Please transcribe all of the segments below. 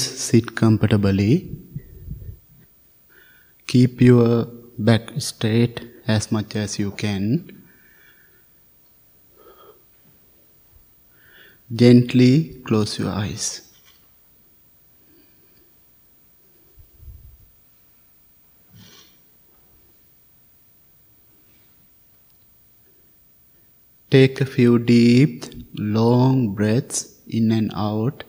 Sit comfortably. Keep your back straight as much as you can. Gently close your eyes. Take a few deep, long breaths in and out.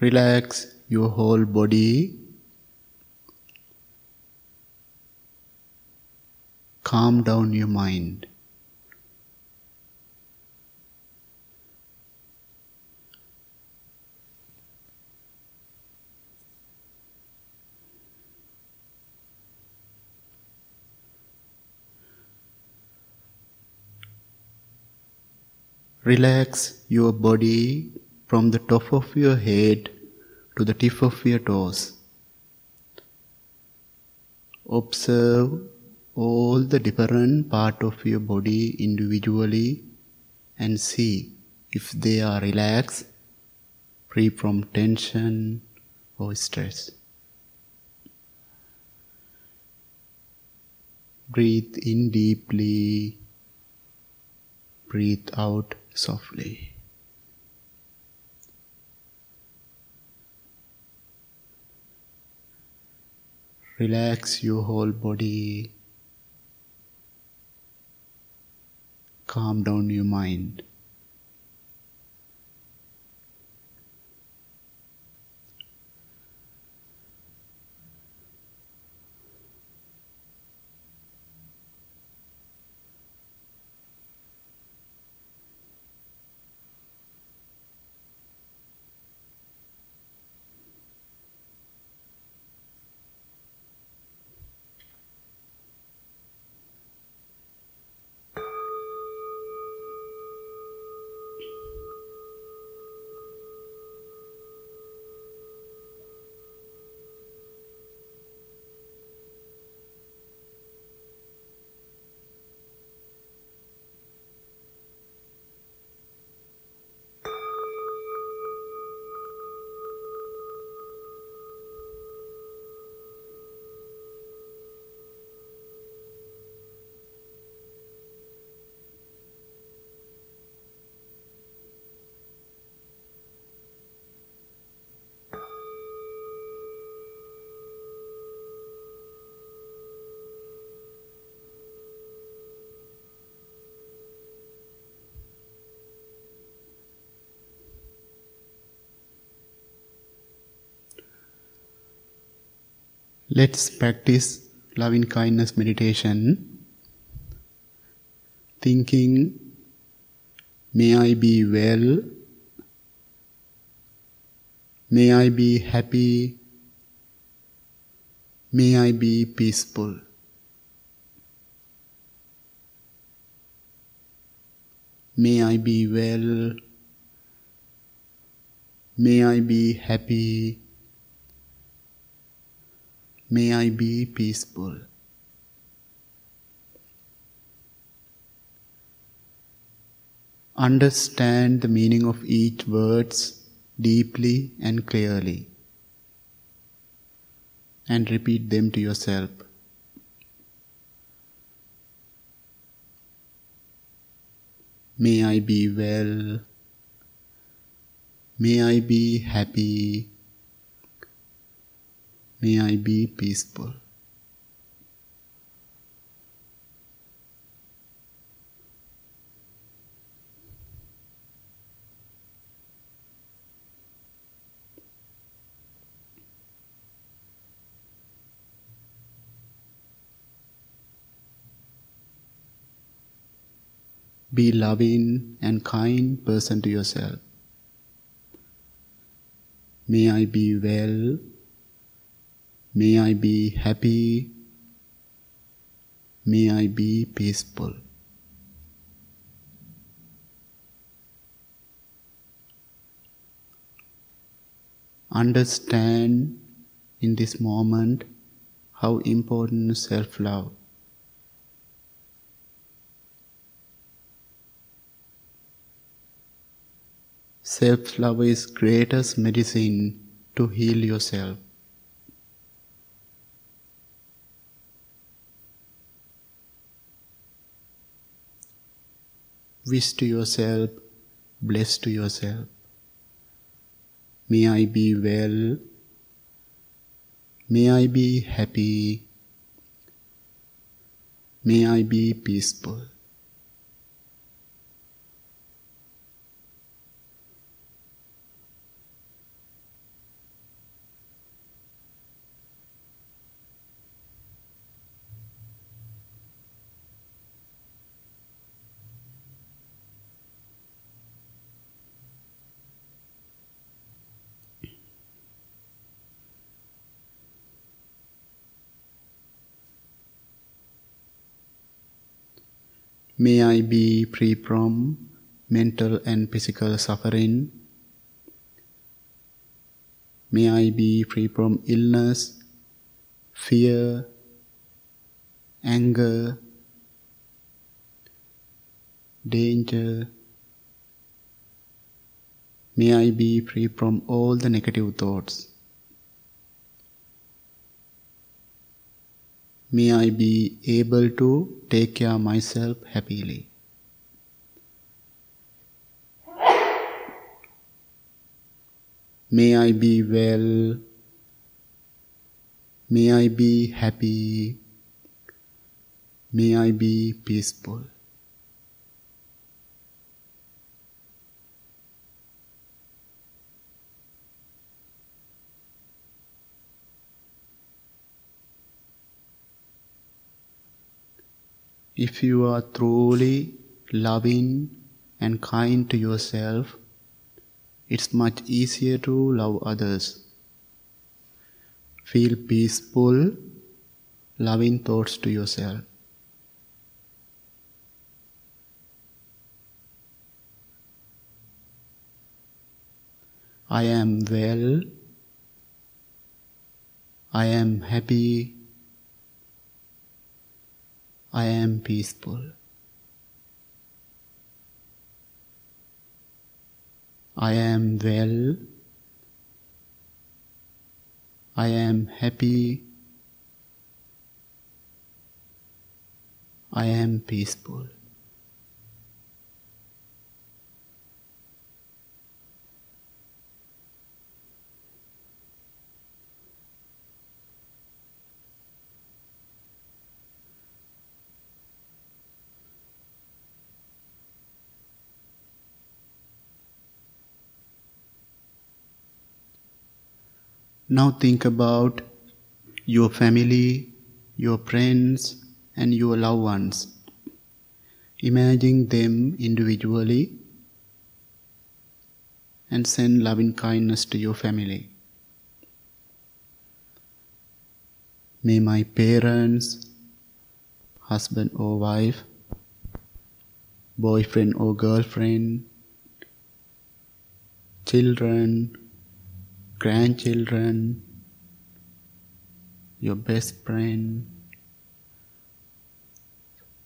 Relax your whole body. Calm down your mind. Relax your body from the top of your head to the tip of your toes. Observe all the different part of your body individually and see if they are relaxed, free from tension or stress. Breathe in deeply, breathe out softly. Relax your whole body. Calm down your mind. Let's practice loving kindness meditation. Thinking, may I be well, may I be happy, may I be peaceful. May I be well, may I be happy, May I be peaceful. Understand the meaning of each words deeply and clearly and repeat them to yourself. May I be well. May I be happy. May I be peaceful. Be loving and kind person to yourself. May I be well. May I be happy. May I be peaceful. Understand in this moment how important self love. Self love is greatest medicine to heal yourself. Wish to yourself, bless to yourself. May I be well. May I be happy. May I be peaceful. May I be free from mental and physical suffering. May I be free from illness, fear, anger, danger. May I be free from all the negative thoughts. May I be able to take care of myself happily. May I be well. May I be happy. May I be peaceful. If you are truly loving and kind to yourself, it's much easier to love others. Feel peaceful, loving thoughts to yourself. I am well. I am happy. I am peaceful. I am well. I am happy. I am peaceful. Now think about your family, your friends, and your loved ones. Imagine them individually and send loving kindness to your family. May my parents, husband or wife, boyfriend or girlfriend, children, grandchildren, your best friend,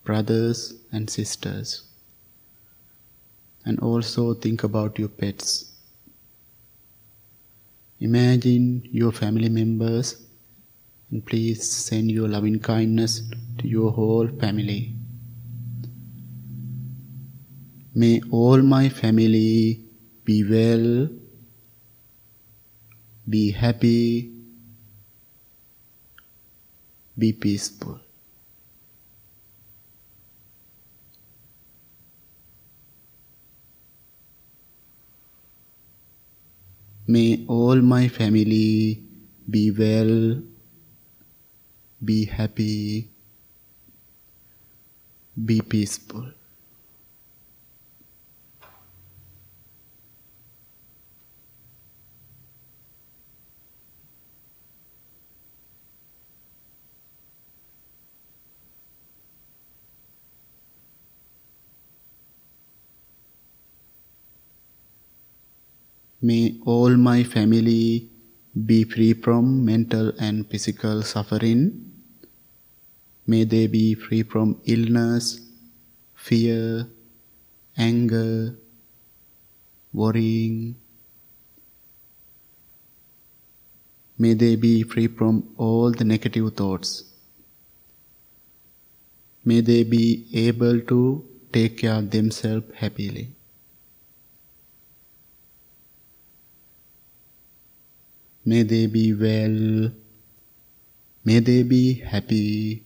brothers and sisters. And also think about your pets. Imagine your family members and please send your loving kindness to your whole family. May all my family be well be happy, be peaceful. May all my family be well, be happy, be peaceful. May all my family be free from mental and physical suffering. May they be free from illness, fear, anger, worrying. May they be free from all the negative thoughts. May they be able to take care of themselves happily. May they be well. May they be happy.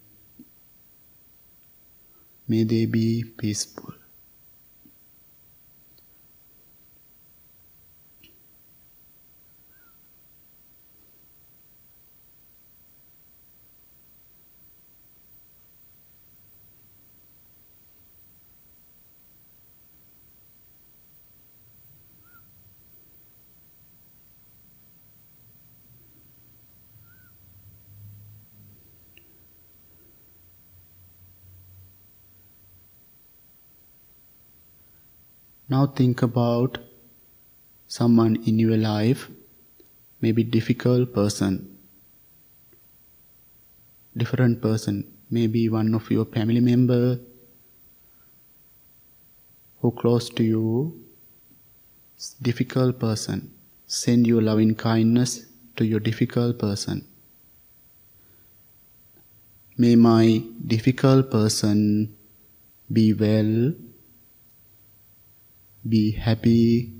May they be peaceful. Now think about someone in your life, maybe difficult person, different person, maybe one of your family member who close to you, difficult person. Send your loving kindness to your difficult person. May my difficult person be well be happy,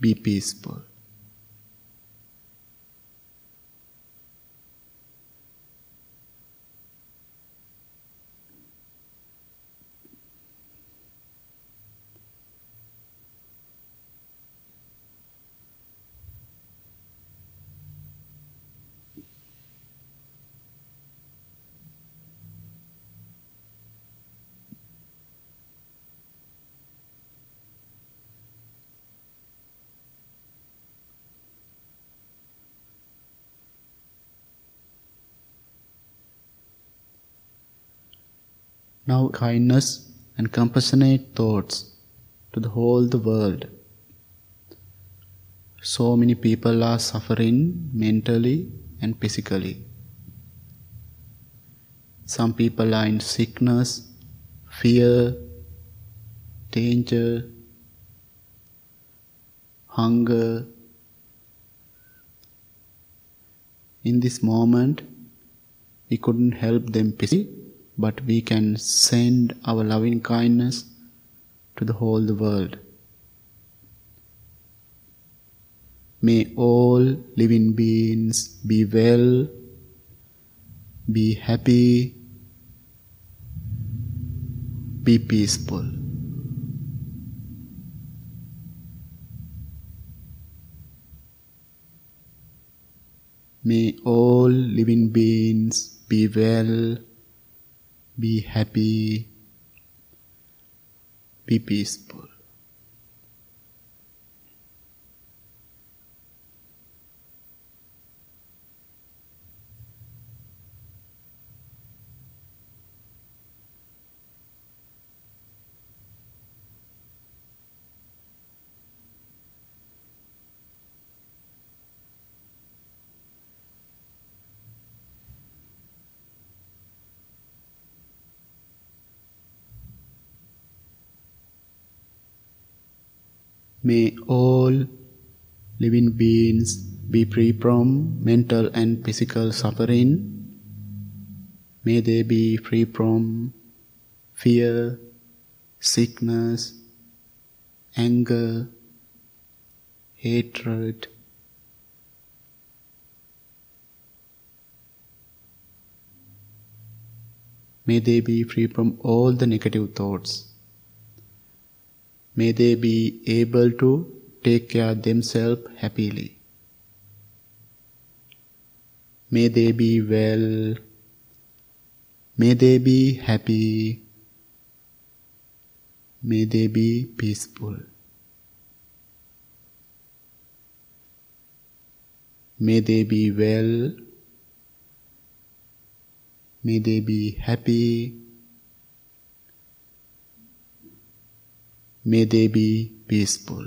be peaceful. Now kindness and compassionate thoughts to the whole the world. So many people are suffering mentally and physically. Some people are in sickness, fear, danger, hunger. In this moment, we couldn't help them physically but we can send our loving kindness to the whole world. May all living beings be well, be happy, be peaceful. May all living beings be well, be happy, be peaceful. May all living beings be free from mental and physical suffering. May they be free from fear, sickness, anger, hatred. May they be free from all the negative thoughts. May they be able to take care themselves happily. May they be well. May they be happy. May they be peaceful. May they be well. May they be happy. May they be peaceful.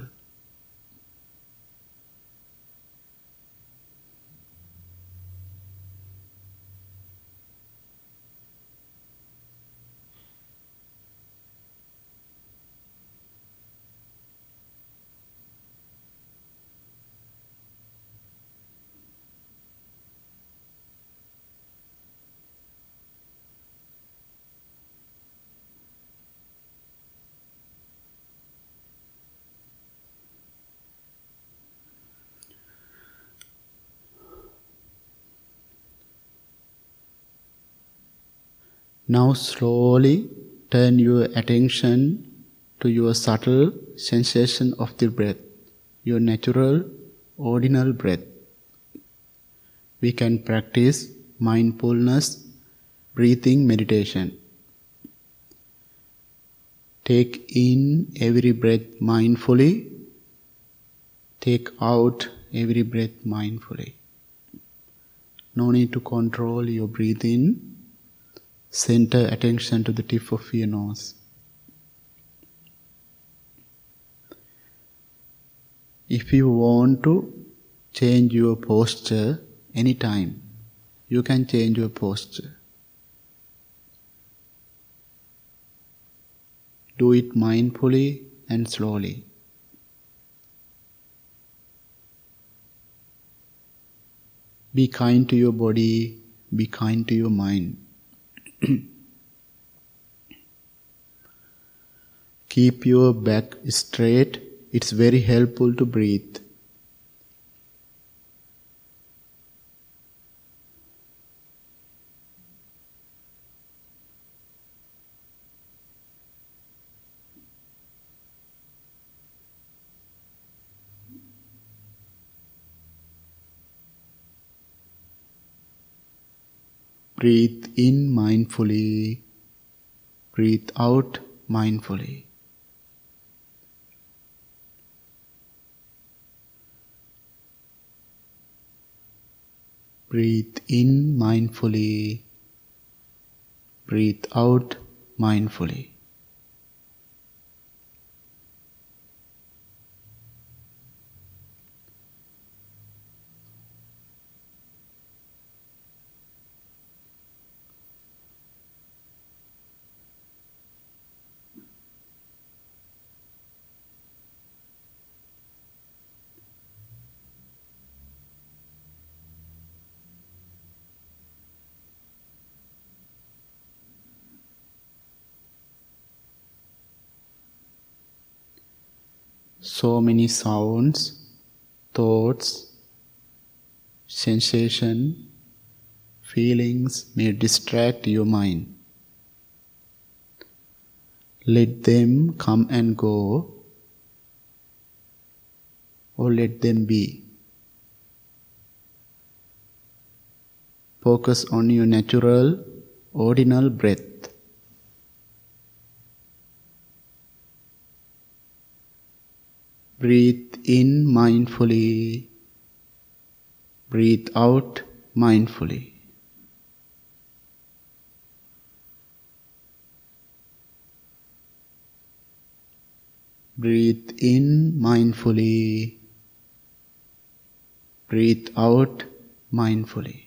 Now slowly turn your attention to your subtle sensation of the breath, your natural, ordinal breath. We can practice mindfulness breathing meditation. Take in every breath mindfully, take out every breath mindfully. No need to control your breathing Center attention to the tip of your nose. If you want to change your posture anytime, you can change your posture. Do it mindfully and slowly. Be kind to your body, be kind to your mind. Keep your back straight. It's very helpful to breathe. Breathe in mindfully, breathe out mindfully. Breathe in mindfully, breathe out mindfully. So many sounds, thoughts, sensation, feelings may distract your mind. Let them come and go, or let them be. Focus on your natural, ordinal breath. Breathe in mindfully. Breathe out mindfully. Breathe in mindfully. Breathe out mindfully.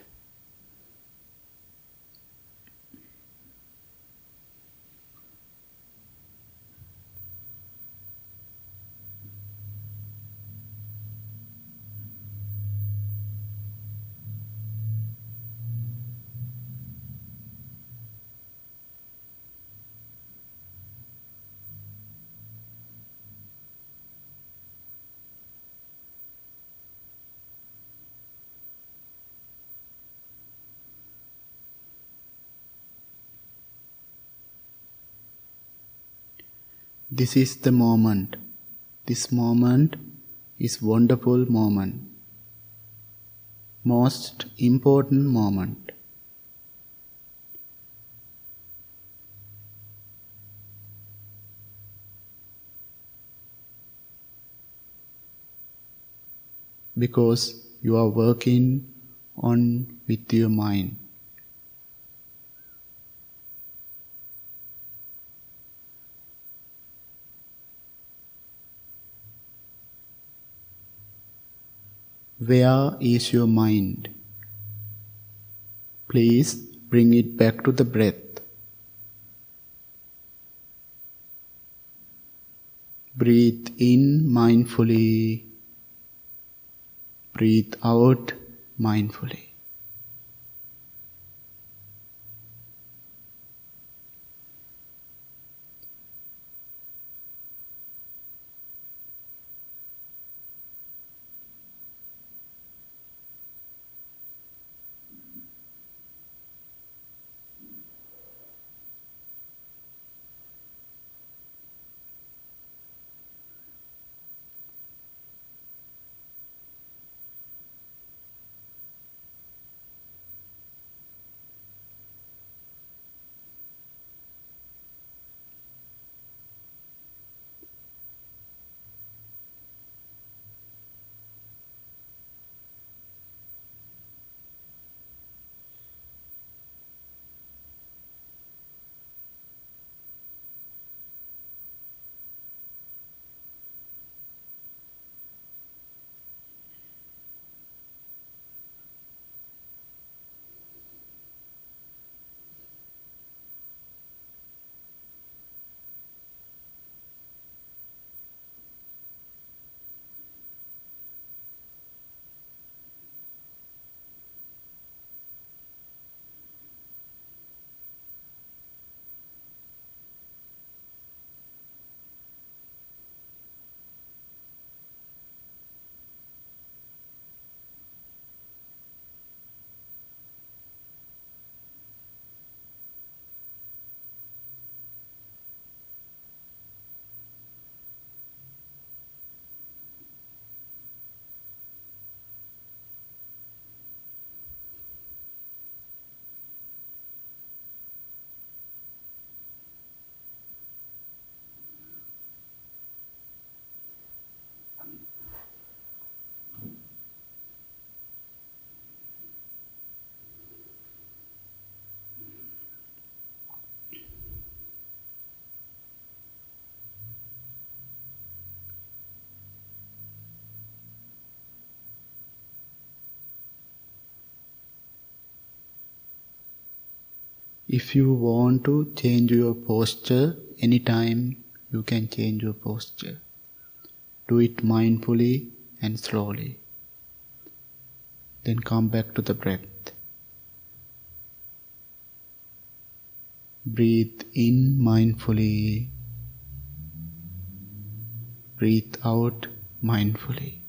This is the moment. This moment is wonderful moment. Most important moment. Because you are working on with your mind. Where is your mind? Please bring it back to the breath. Breathe in mindfully. Breathe out mindfully. If you want to change your posture anytime, you can change your posture. Do it mindfully and slowly. Then come back to the breath. Breathe in mindfully. Breathe out mindfully.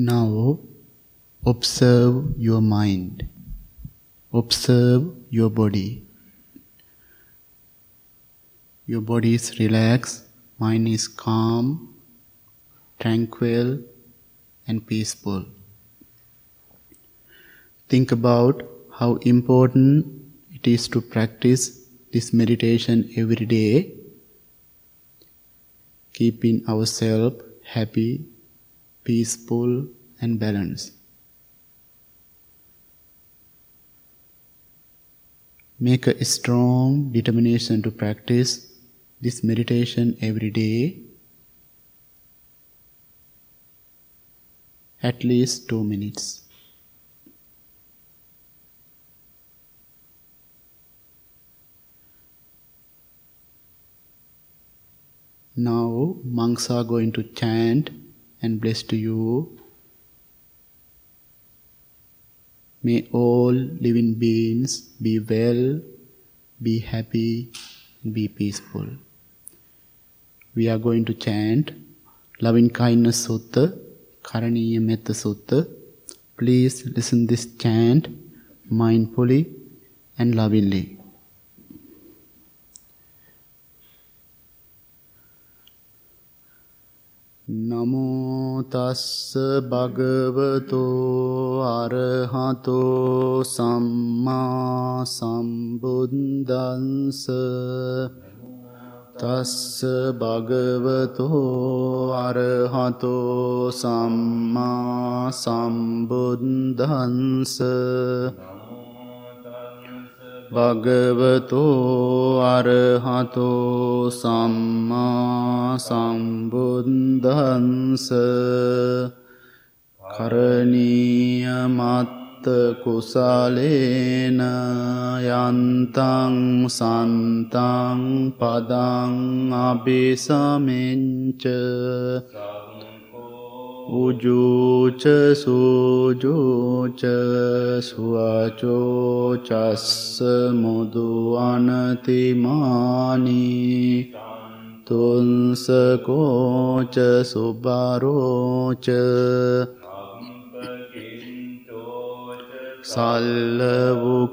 Now observe your mind. Observe your body. Your body is relaxed, mind is calm, tranquil, and peaceful. Think about how important it is to practice this meditation every day, keeping ourselves happy peaceful, and balanced. Make a strong determination to practice this meditation every day, at least two minutes. Now, monks are going to chant and bless to you. May all living beings be well, be happy, be peaceful. We are going to chant Loving Kindness Sutta, Karaniya Metta Sutta. Please listen this chant mindfully and lovingly. තස්ස භගවතෝ අරහතෝ සම්මා සම්බුද්දන්ස තස්ස භගවතෝ අරහතෝ සම්මා සම්බුද්දන්ස භගවතෝ අරහතෝ සම්මා සම්බුද්ධන්ස කරණීය මත්ත කුසලේන යන්තං සන්තං පදං අபிසමෙන්ච උජූච සූජූච සුවචෝචස්ස මුදුවනතිමානී තුන්සකෝච සුබරෝච සල්ලවුකවුන්ති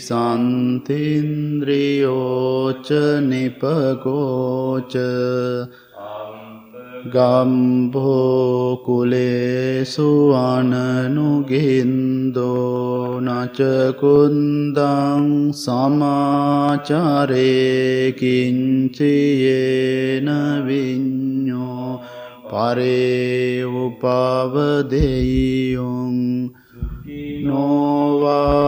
සන්තින්ද්‍රියෝච නිපගෝච ගම්බෝ කුලේසු අනනුගින්දෝ නචකුන්දං සමාචරේකින්චියේන විඤ්ඥෝ පරේඋපවදෙයියුන් නොවාකේමිනොහොන්තු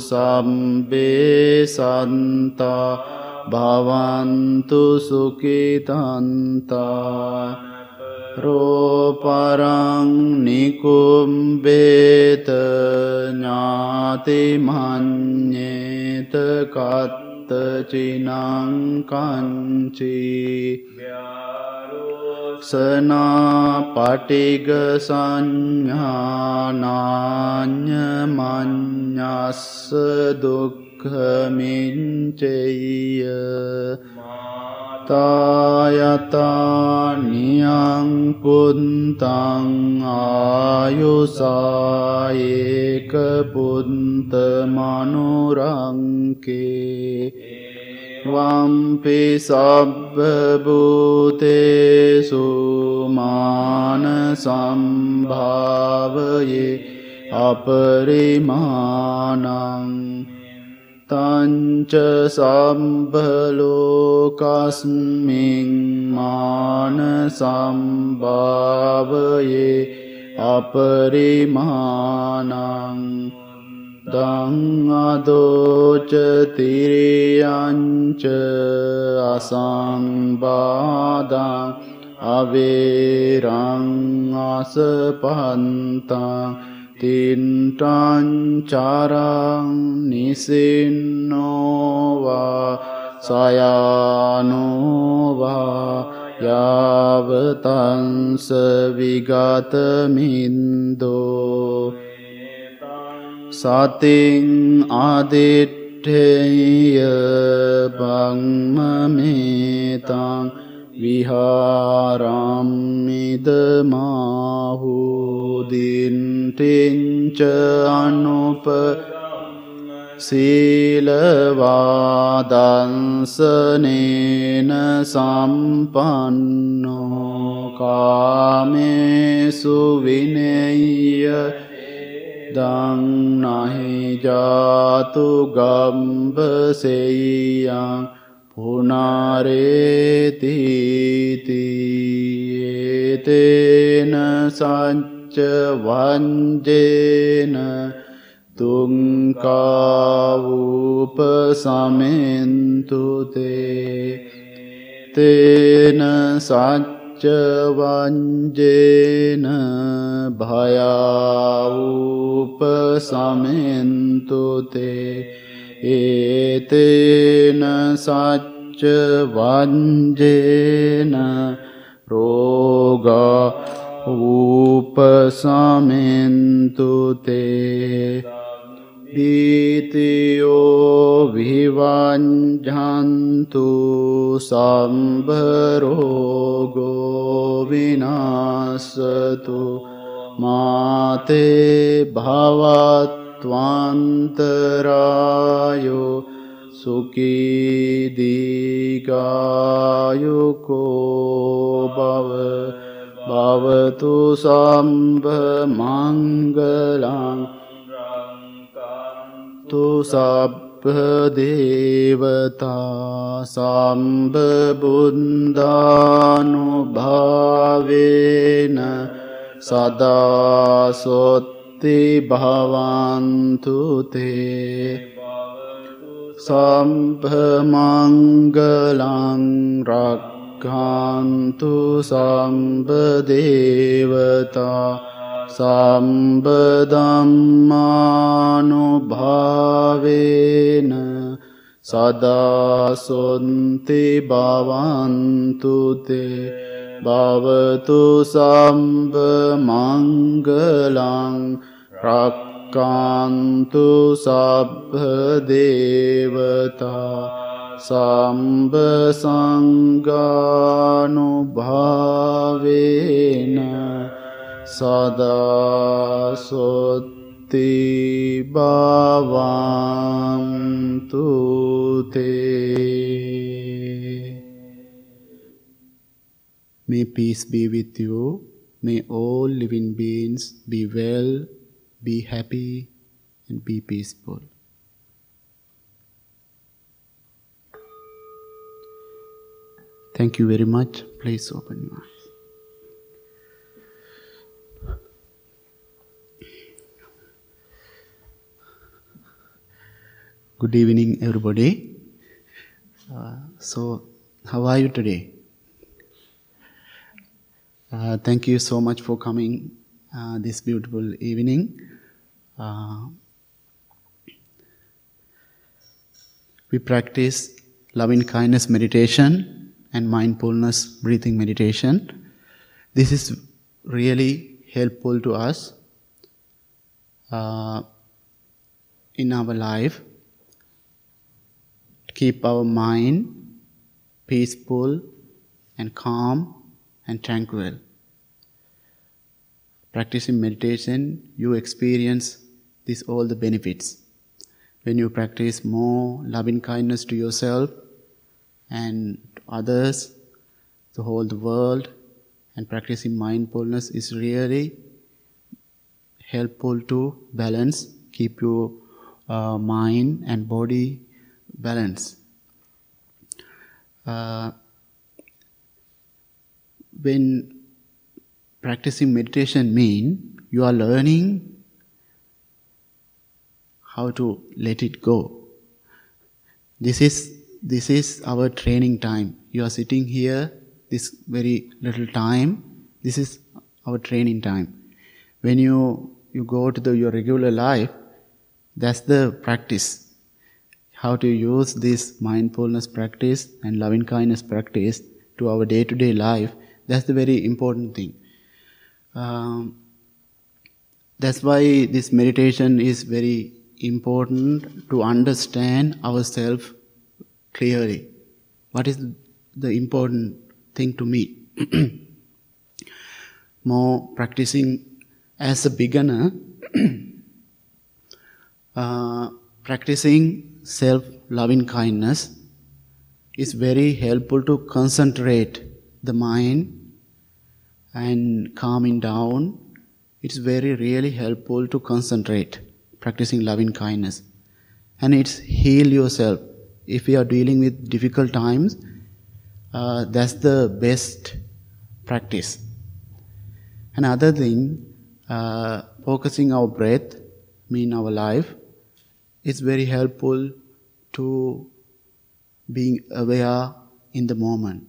සම්බේ සන්තා භවන්තු සුකිතන්තා රෝපරං නිකුම්බේත ඥාතිමං්්‍යේත කත්තචිනංකංචී සනා පටිග සංඥානාඥ මං්ඥස්ස දුක් දුක්ඛමින්චෙය්‍ය තායතානියං පුන්තං ආයුසායේක පුන්ත මනුරංකේ වම්පි සබ්බ භූතේසු මාන සම්භාවයේ අපරිමානං තංච සම්බලෝකස්මින් මාන සම්භාවයේ අපරිමානං දංඅදෝච තිරියංච අසංබාදං අවේරං අසපන්තං තින්ටංචරං නිසින්නෝවා සයානෝවා යාවතන්ස විගතමින්දෝ සතිං ආදිට්ඨේය බංමමේතං විහාරම්මිතමාහුදින්ටිංච අනුප සීලවාදන්සනේන සම්පන්නෝ කාමේසු විනෙය්‍ය දන්නහි ජාතු ගම්බසෙයං ගම්බසෙයියං පුනාරේතිතියේතේන සංච්ච වංජේන තුංකාවූප සමෙන්තුතේ තේන සච්ච වංජේන භයාවූප සමෙන්තුතේ ඒතේන සච්ච වංජේන රෝගා උපසමෙන්තු තේ භීතියෝ විවංජන්තු සම්බරෝගෝ විනාසතු මාතේ සත්වාන්තරායෝ සුකීදීකායුකෝ බව භවතු සම්බ මංගලං තු සබ්බ දේවතා සම්බ බුද්ධානුභාවේන සදාසොත් සදාසොත්ති භවන්තුතේ සම්භමංගලං රක්ඛන්තු සම්බදේවතා සම්බදම්මානුභාවේන සදාසොන්ති භවන්තුතේ භවතු සම්බ මංගලං රක්කාන්තු සබ්බ දේවතා සම්බ සංගානුභාවේන සදාසොත්ති භවන්තුතේ May peace be with you. May all living beings be well, be happy, and be peaceful. Thank you very much. Please open your eyes. Good evening, everybody. Uh, so, how are you today? Uh, thank you so much for coming uh, this beautiful evening. Uh, we practice loving kindness meditation and mindfulness breathing meditation. This is really helpful to us uh, in our life keep our mind peaceful and calm and tranquil. Practicing meditation, you experience this all the benefits. When you practice more loving kindness to yourself and others, the whole the world, and practicing mindfulness is really helpful to balance, keep your uh, mind and body balanced. Uh, when practicing meditation mean you are learning how to let it go. This is this is our training time. You are sitting here this very little time. This is our training time. When you you go to the, your regular life that's the practice. How to use this mindfulness practice and loving kindness practice to our day to day life that's the very important thing. Um, that's why this meditation is very important to understand ourselves clearly. What is the important thing to me? More practicing as a beginner, uh, practicing self loving kindness is very helpful to concentrate the mind and calming down, it's very really helpful to concentrate, practicing loving kindness. And it's heal yourself. If you are dealing with difficult times, uh, that's the best practice. Another thing, uh, focusing our breath, mean our life, is very helpful to being aware in the moment.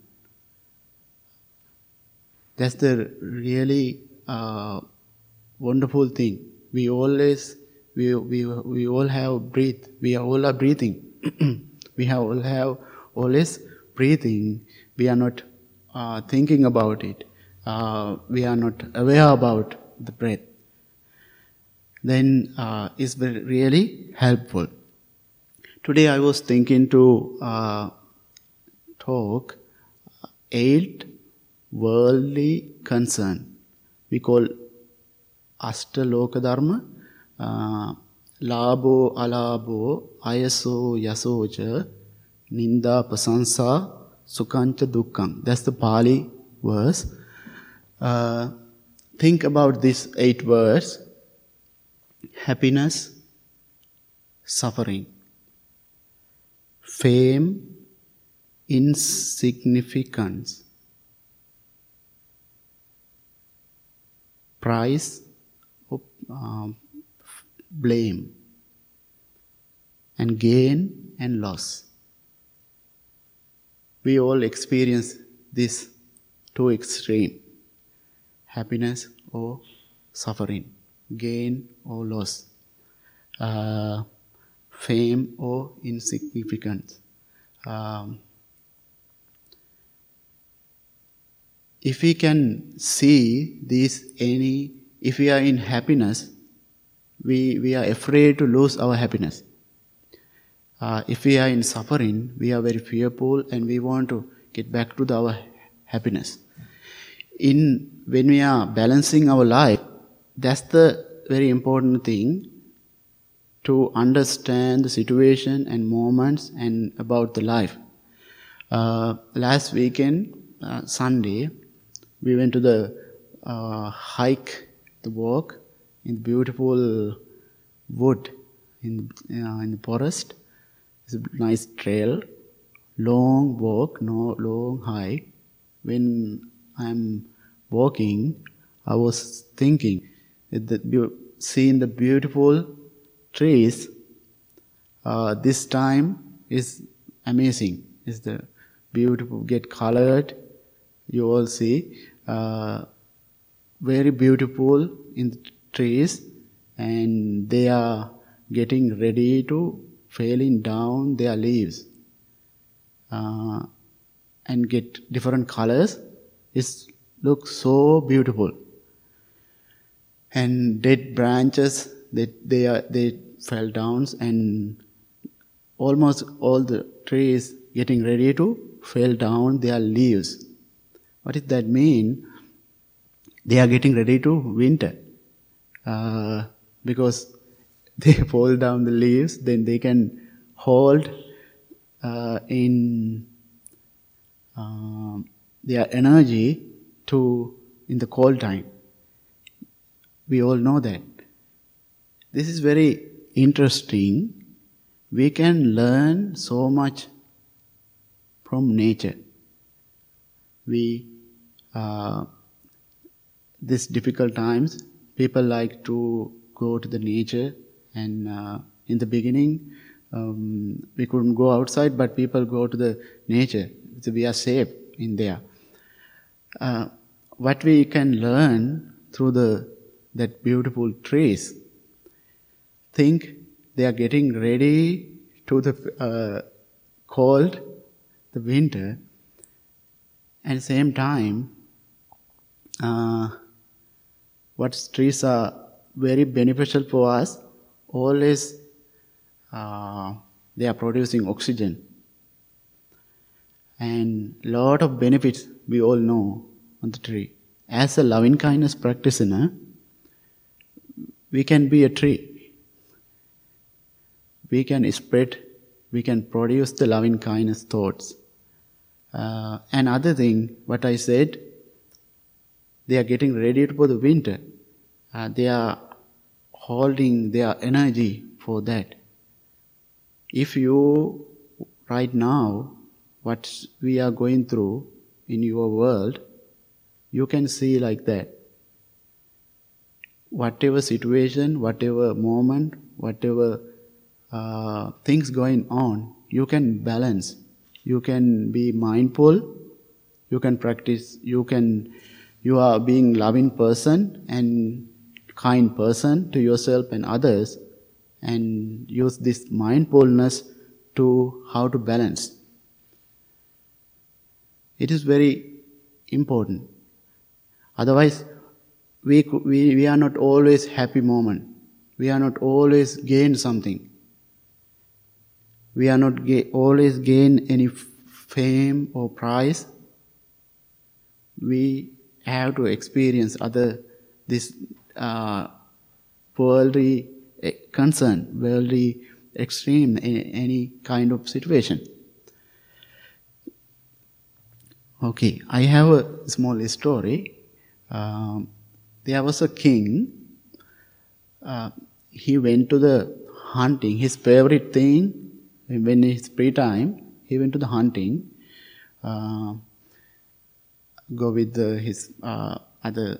That's the really uh, wonderful thing. We always We, we, we all have breathe. We are all are breathing. we have all have always breathing. We are not uh, thinking about it. Uh, we are not aware about the breath. Then uh, it's really helpful. Today I was thinking to uh, talk eight worldly concern. We call Ashtaloka Dharma, uh, Labo Alabo, Ayaso Yasoja, Ninda Pasansa, Sukhancha Dukkam. That's the Pali verse. Uh, think about these eight words happiness, suffering, fame, insignificance, price of uh, blame, and gain and loss. We all experience this two extreme happiness or suffering, gain or loss, uh, fame or insignificance. Um, if we can see these any, if we are in happiness, we, we are afraid to lose our happiness. Uh, if we are in suffering, we are very fearful and we want to get back to the, our happiness. In when we are balancing our life, that's the very important thing to understand the situation and moments and about the life. Uh, last weekend, uh, Sunday, we went to the uh, hike, the walk in the beautiful wood in uh, in the forest. It's a nice trail, long walk, no long hike. When I'm walking, I was thinking that seeing the beautiful trees. Uh, this time is amazing. Is the beautiful get colored you all see uh, very beautiful in the trees and they are getting ready to falling down their leaves. Uh, and get different colors. It looks so beautiful. And dead branches they, they are they fell down and almost all the trees getting ready to fall down their leaves what does that mean? They are getting ready to winter. Uh, because they fall down the leaves, then they can hold uh, in uh, their energy to in the cold time. We all know that. This is very interesting. We can learn so much from nature. We uh, these difficult times, people like to go to the nature. And uh, in the beginning, um, we couldn't go outside, but people go to the nature. So we are safe in there. Uh, what we can learn through the that beautiful trees. Think they are getting ready to the uh, cold, the winter, and same time uh, what trees are very beneficial for us, always uh, they are producing oxygen. And lot of benefits we all know on the tree. As a loving kindness practitioner, we can be a tree. We can spread, we can produce the loving kindness thoughts. Uh, another thing, what I said, they are getting ready for the winter. Uh, they are holding their energy for that. If you, right now, what we are going through in your world, you can see like that. Whatever situation, whatever moment, whatever uh, things going on, you can balance. You can be mindful. You can practice. You can you are being loving person and kind person to yourself and others, and use this mindfulness to how to balance. It is very important. Otherwise, we, we, we are not always happy moment. We are not always gain something. We are not ga- always gain any fame or prize. We have to experience other this uh, worldly eh, concern, worldly extreme in any kind of situation. Okay, I have a small story. Um, there was a king. Uh, he went to the hunting. His favorite thing when his free time, he went to the hunting. Uh, go with his uh, other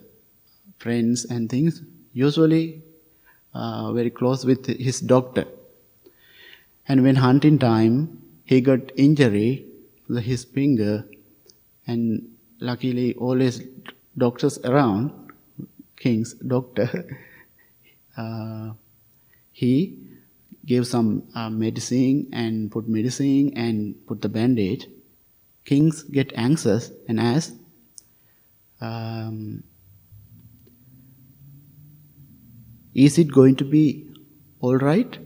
friends and things. Usually, uh, very close with his doctor. And when hunting time, he got injury his finger, and luckily, always doctors around, king's doctor, uh, he gave some uh, medicine and put medicine and put the bandage. Kings get anxious and ask, um, Is it going to be all right?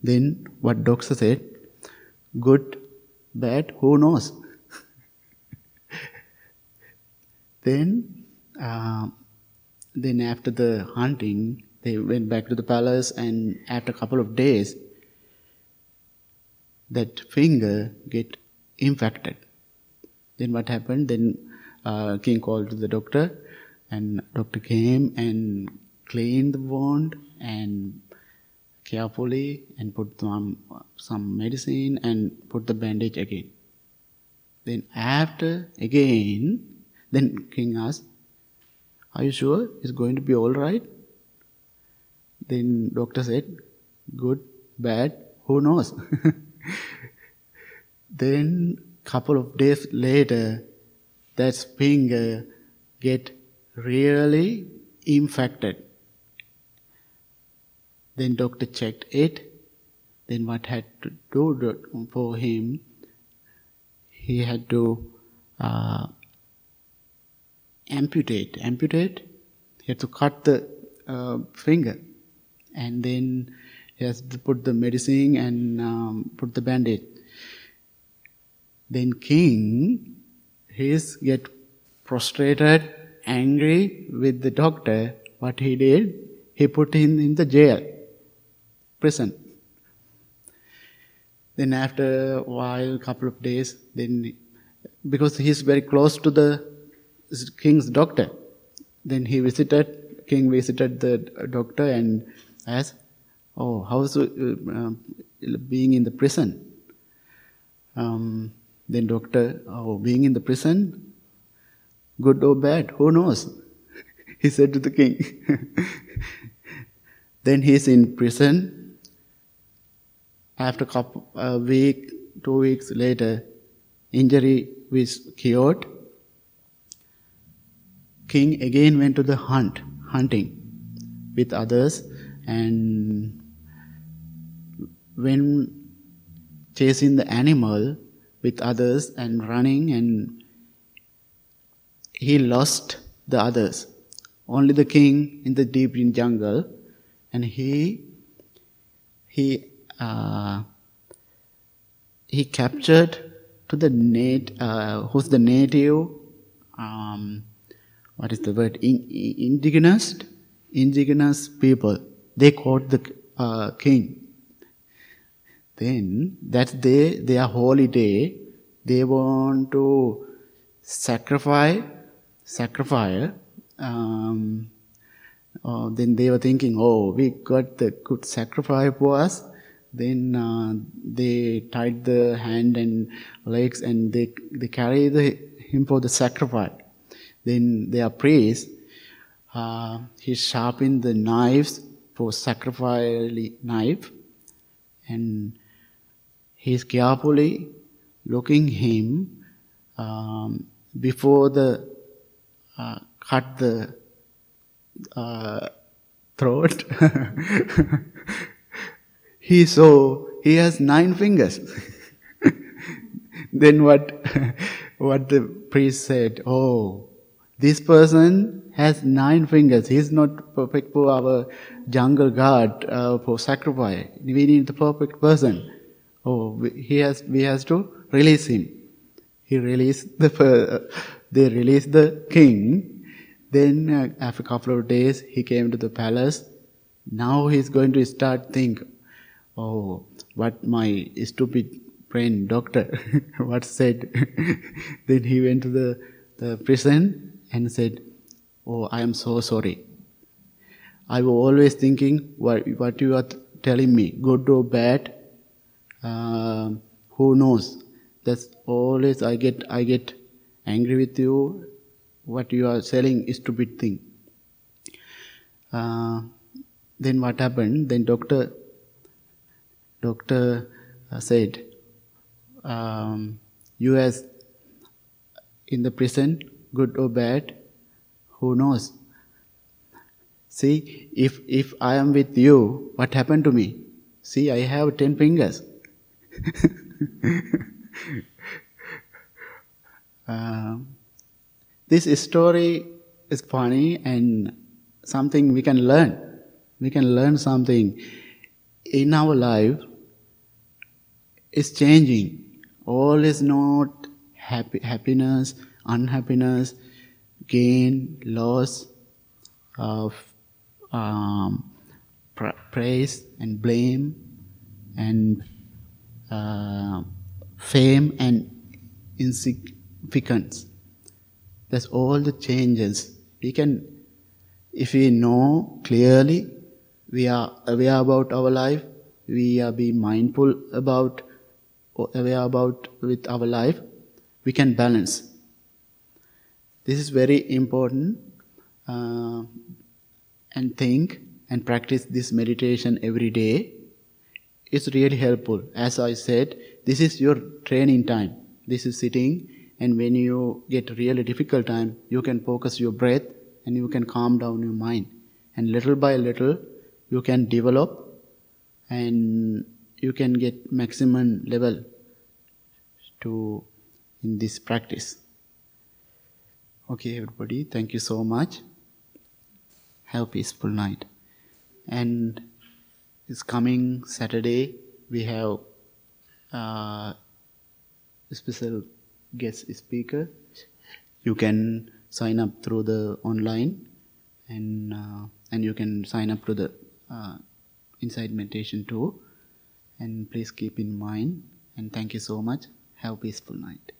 Then what doctor said, Good, bad, who knows? then, uh, then after the hunting, they went back to the palace, and after a couple of days, that finger get infected. Then what happened? Then uh, king called to the doctor, and doctor came and cleaned the wound and carefully and put some some medicine and put the bandage again. Then after again, then king asked, "Are you sure it's going to be all right?" Then doctor said, "Good, bad, who knows?" then couple of days later, that finger get really infected. Then doctor checked it. Then what had to do for him? He had to uh, amputate. Amputate. He had to cut the uh, finger, and then he has to put the medicine and um, put the bandage. Then king, he's get prostrated, angry with the doctor. What he did, he put him in the jail, prison. Then after a while, couple of days, then because he's very close to the king's doctor, then he visited, king visited the doctor and asked, "Oh, how's uh, being in the prison?" Um, then doctor, oh, being in the prison, good or bad, who knows? he said to the king. then he's in prison. After couple, a week, two weeks later, injury was cured. King again went to the hunt, hunting with others, and when chasing the animal, with others and running and he lost the others. Only the king in the deep jungle. And he he uh, he captured to the nat uh, who's the native um, what is the word? In, indigenous indigenous people. They caught the uh, king then that day, their holy day, they want to sacrifice, sacrifice. Um, uh, then they were thinking, oh, we got the good sacrifice for us. Then uh, they tied the hand and legs and they they carry the, him for the sacrifice. Then their priest, uh, he sharpened the knives for sacrifice knife and he is carefully looking him um, before the uh, cut the uh, throat. he saw he has nine fingers. then what, what the priest said, oh, this person has nine fingers. He's not perfect for our jungle god uh, for sacrifice. We need the perfect person. Oh, he has, we has to release him. He released the, they released the king. Then uh, after a couple of days, he came to the palace. Now he's going to start think, oh, what my stupid brain doctor what said. then he went to the, the prison and said, oh, I am so sorry. I was always thinking what, what you are telling me, good or bad, uh, who knows? That's always I get I get angry with you. What you are selling is stupid thing. Uh, then what happened? Then doctor doctor uh, said, um, "You as in the prison, good or bad, who knows? See, if if I am with you, what happened to me? See, I have ten fingers." Uh, this story is funny and something we can learn. We can learn something in our life. is changing. All is not happy, happiness, unhappiness, gain, loss, of um, praise and blame and uh, fame and insignificance. That's all the changes. We can, if we know clearly, we are aware about our life, we are being mindful about, aware about with our life, we can balance. This is very important. Uh, and think and practice this meditation every day it's really helpful. As I said, this is your training time. This is sitting, and when you get really difficult time, you can focus your breath and you can calm down your mind. And little by little, you can develop and you can get maximum level to in this practice. Okay, everybody, thank you so much. Have a peaceful night. And this coming Saturday, we have uh, a special guest speaker. You can sign up through the online, and uh, and you can sign up to the uh, Insight Meditation too. And please keep in mind. And thank you so much. Have a peaceful night.